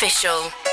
robin.schulz.official.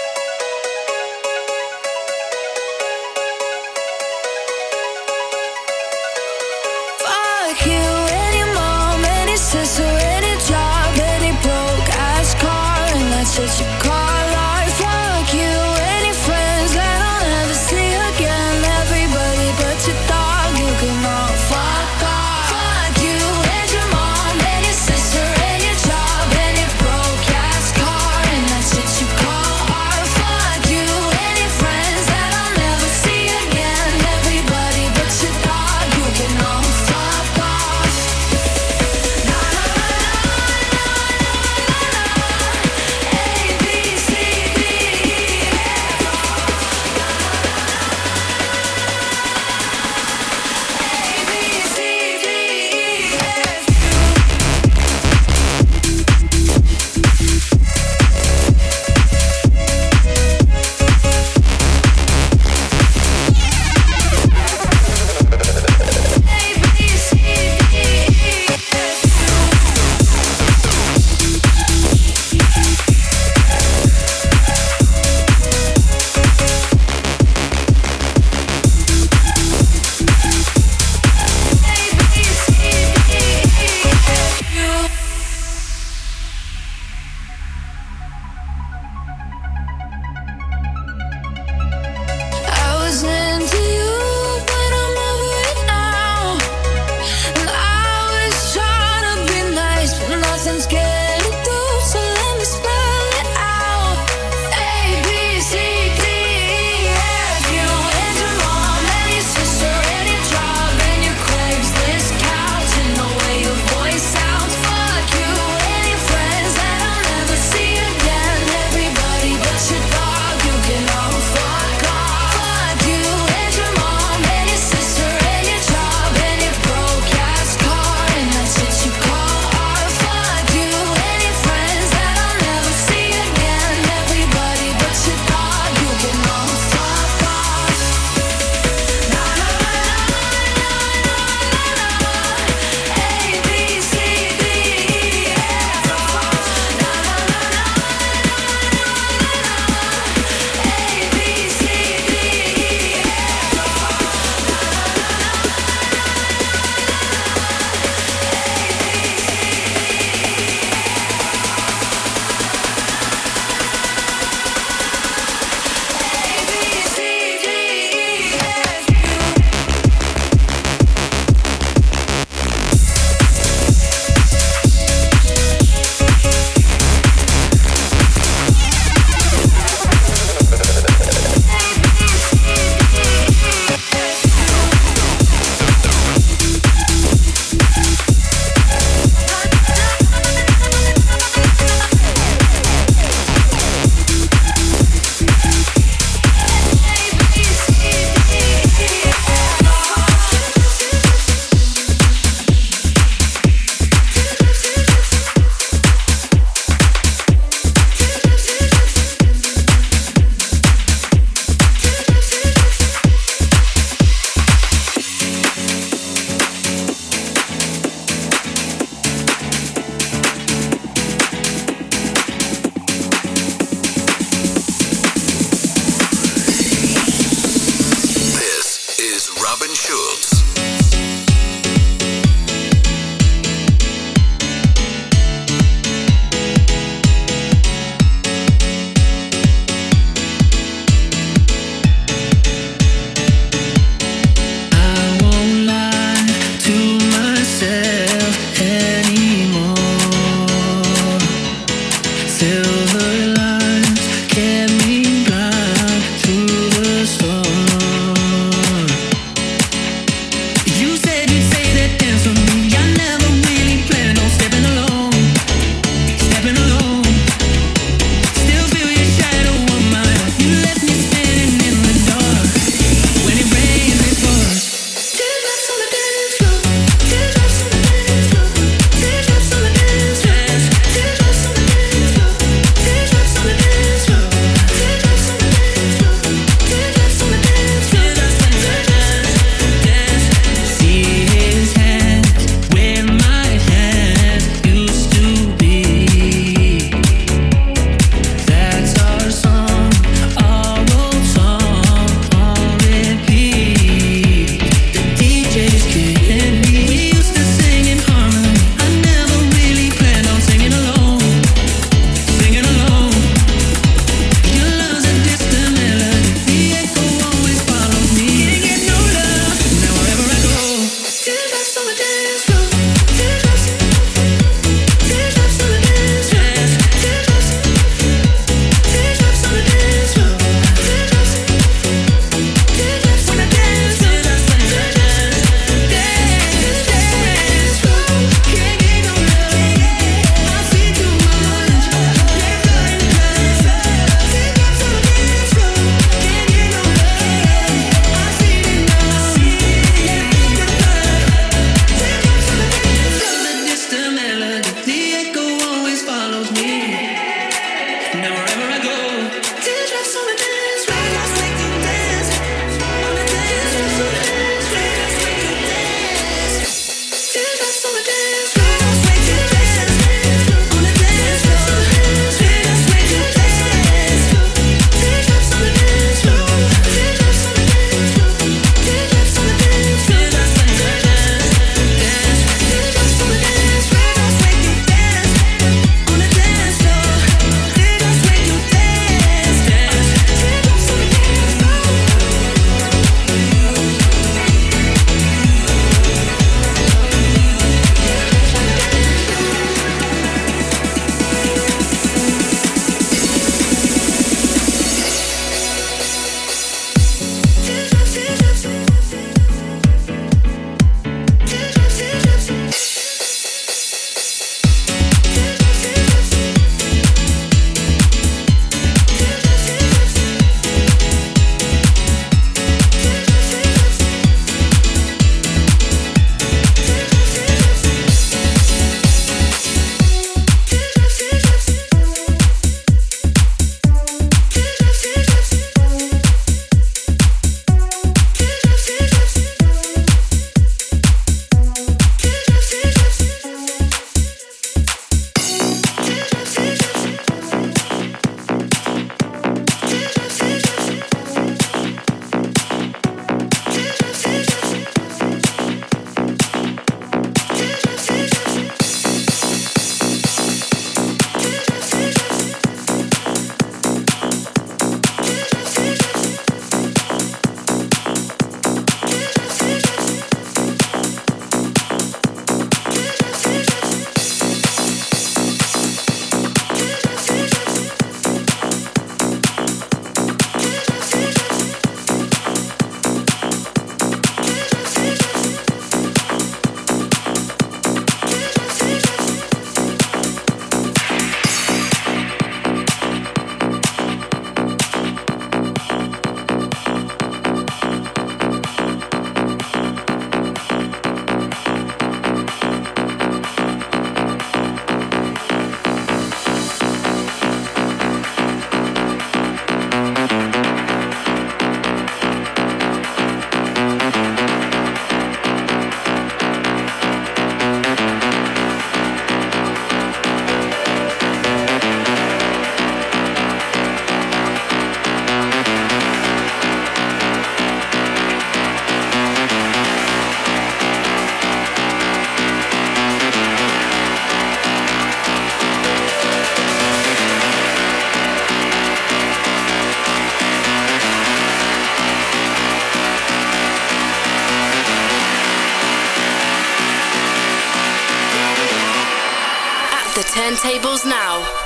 labels now.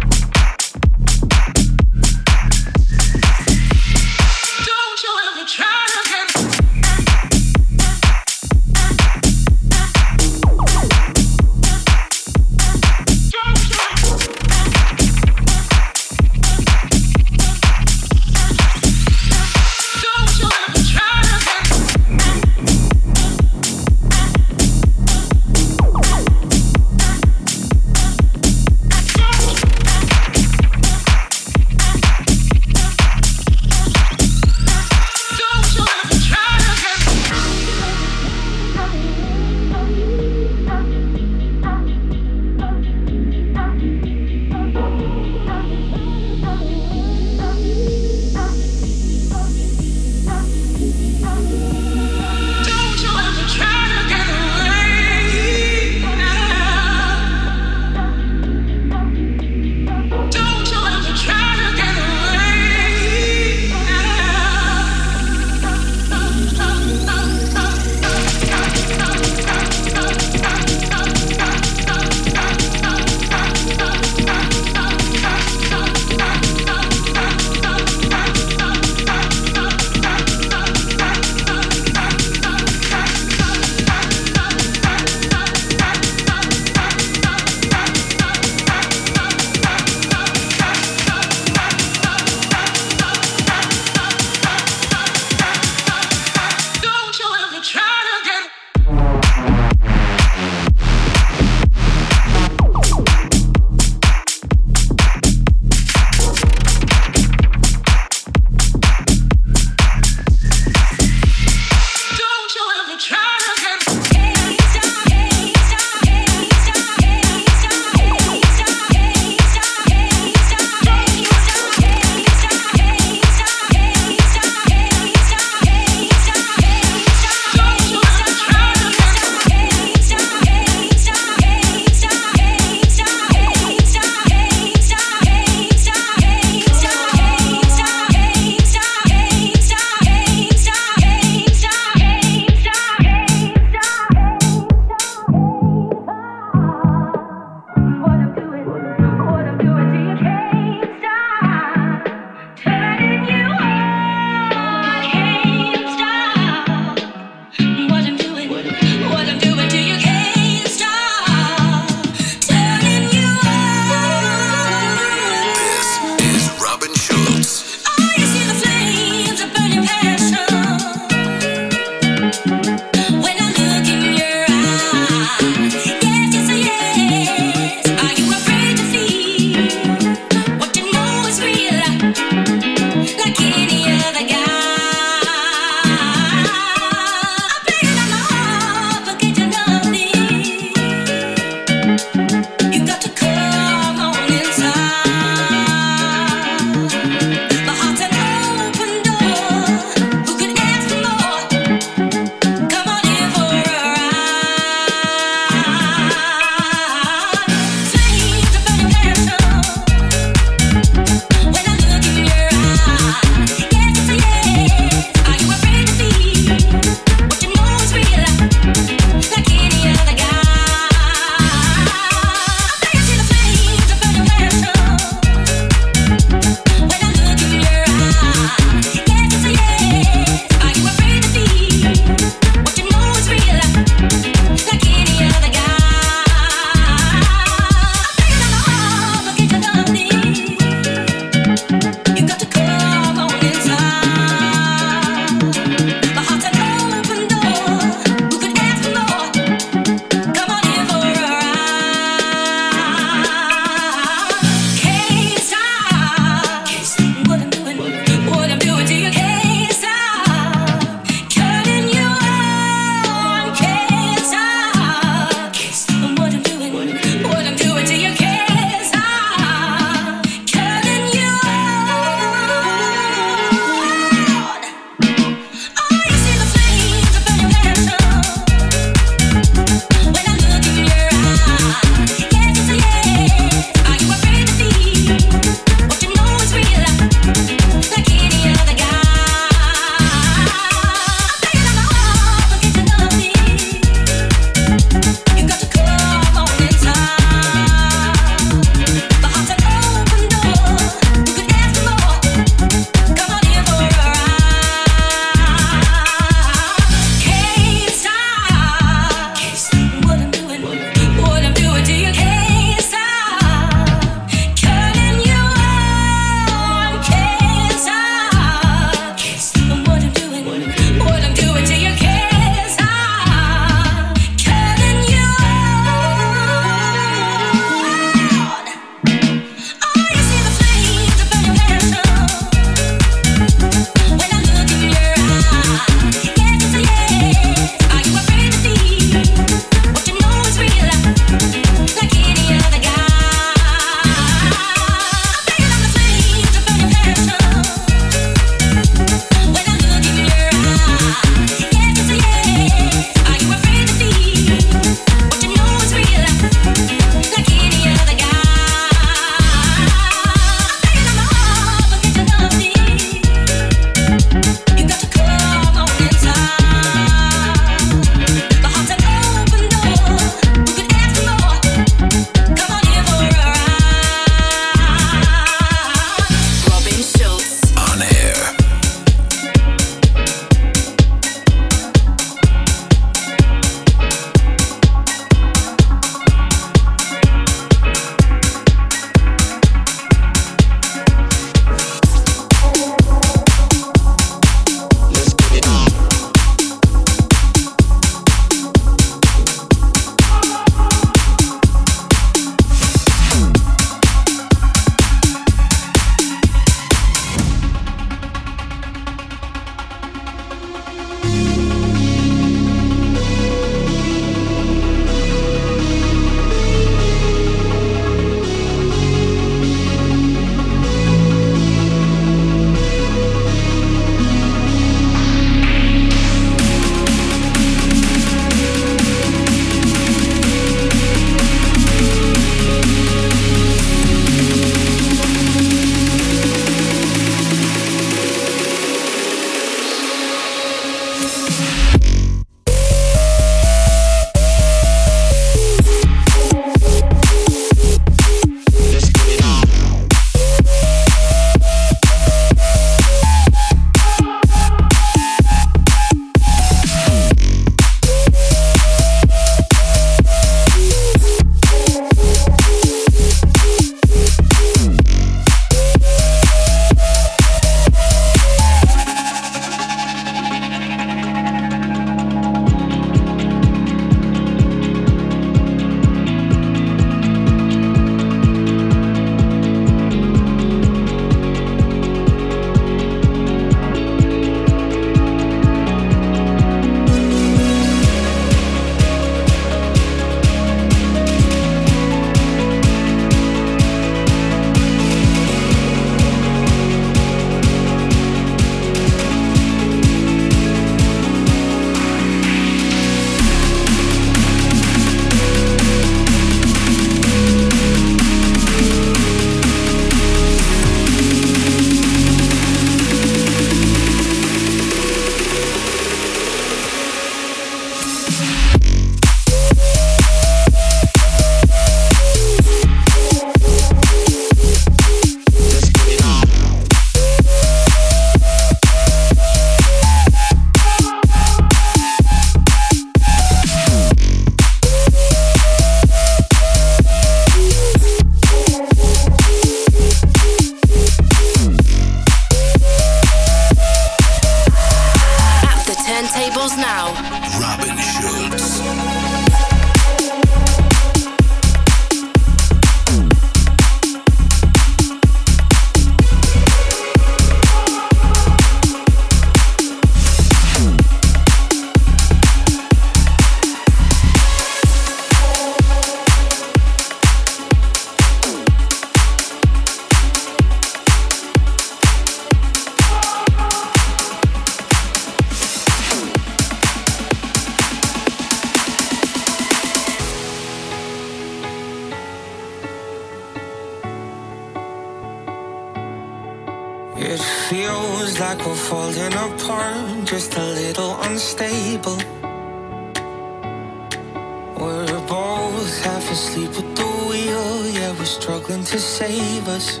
half asleep with the wheel, yeah, we're struggling to save us.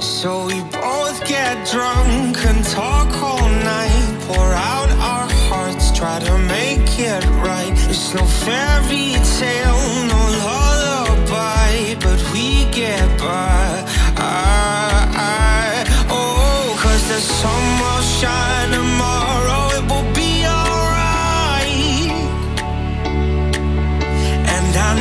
So we both get drunk and talk all night, pour out our hearts, try to make it right. It's no fairy tale, no lullaby, but we get by. I, I, oh, cause the sun will shine tomorrow.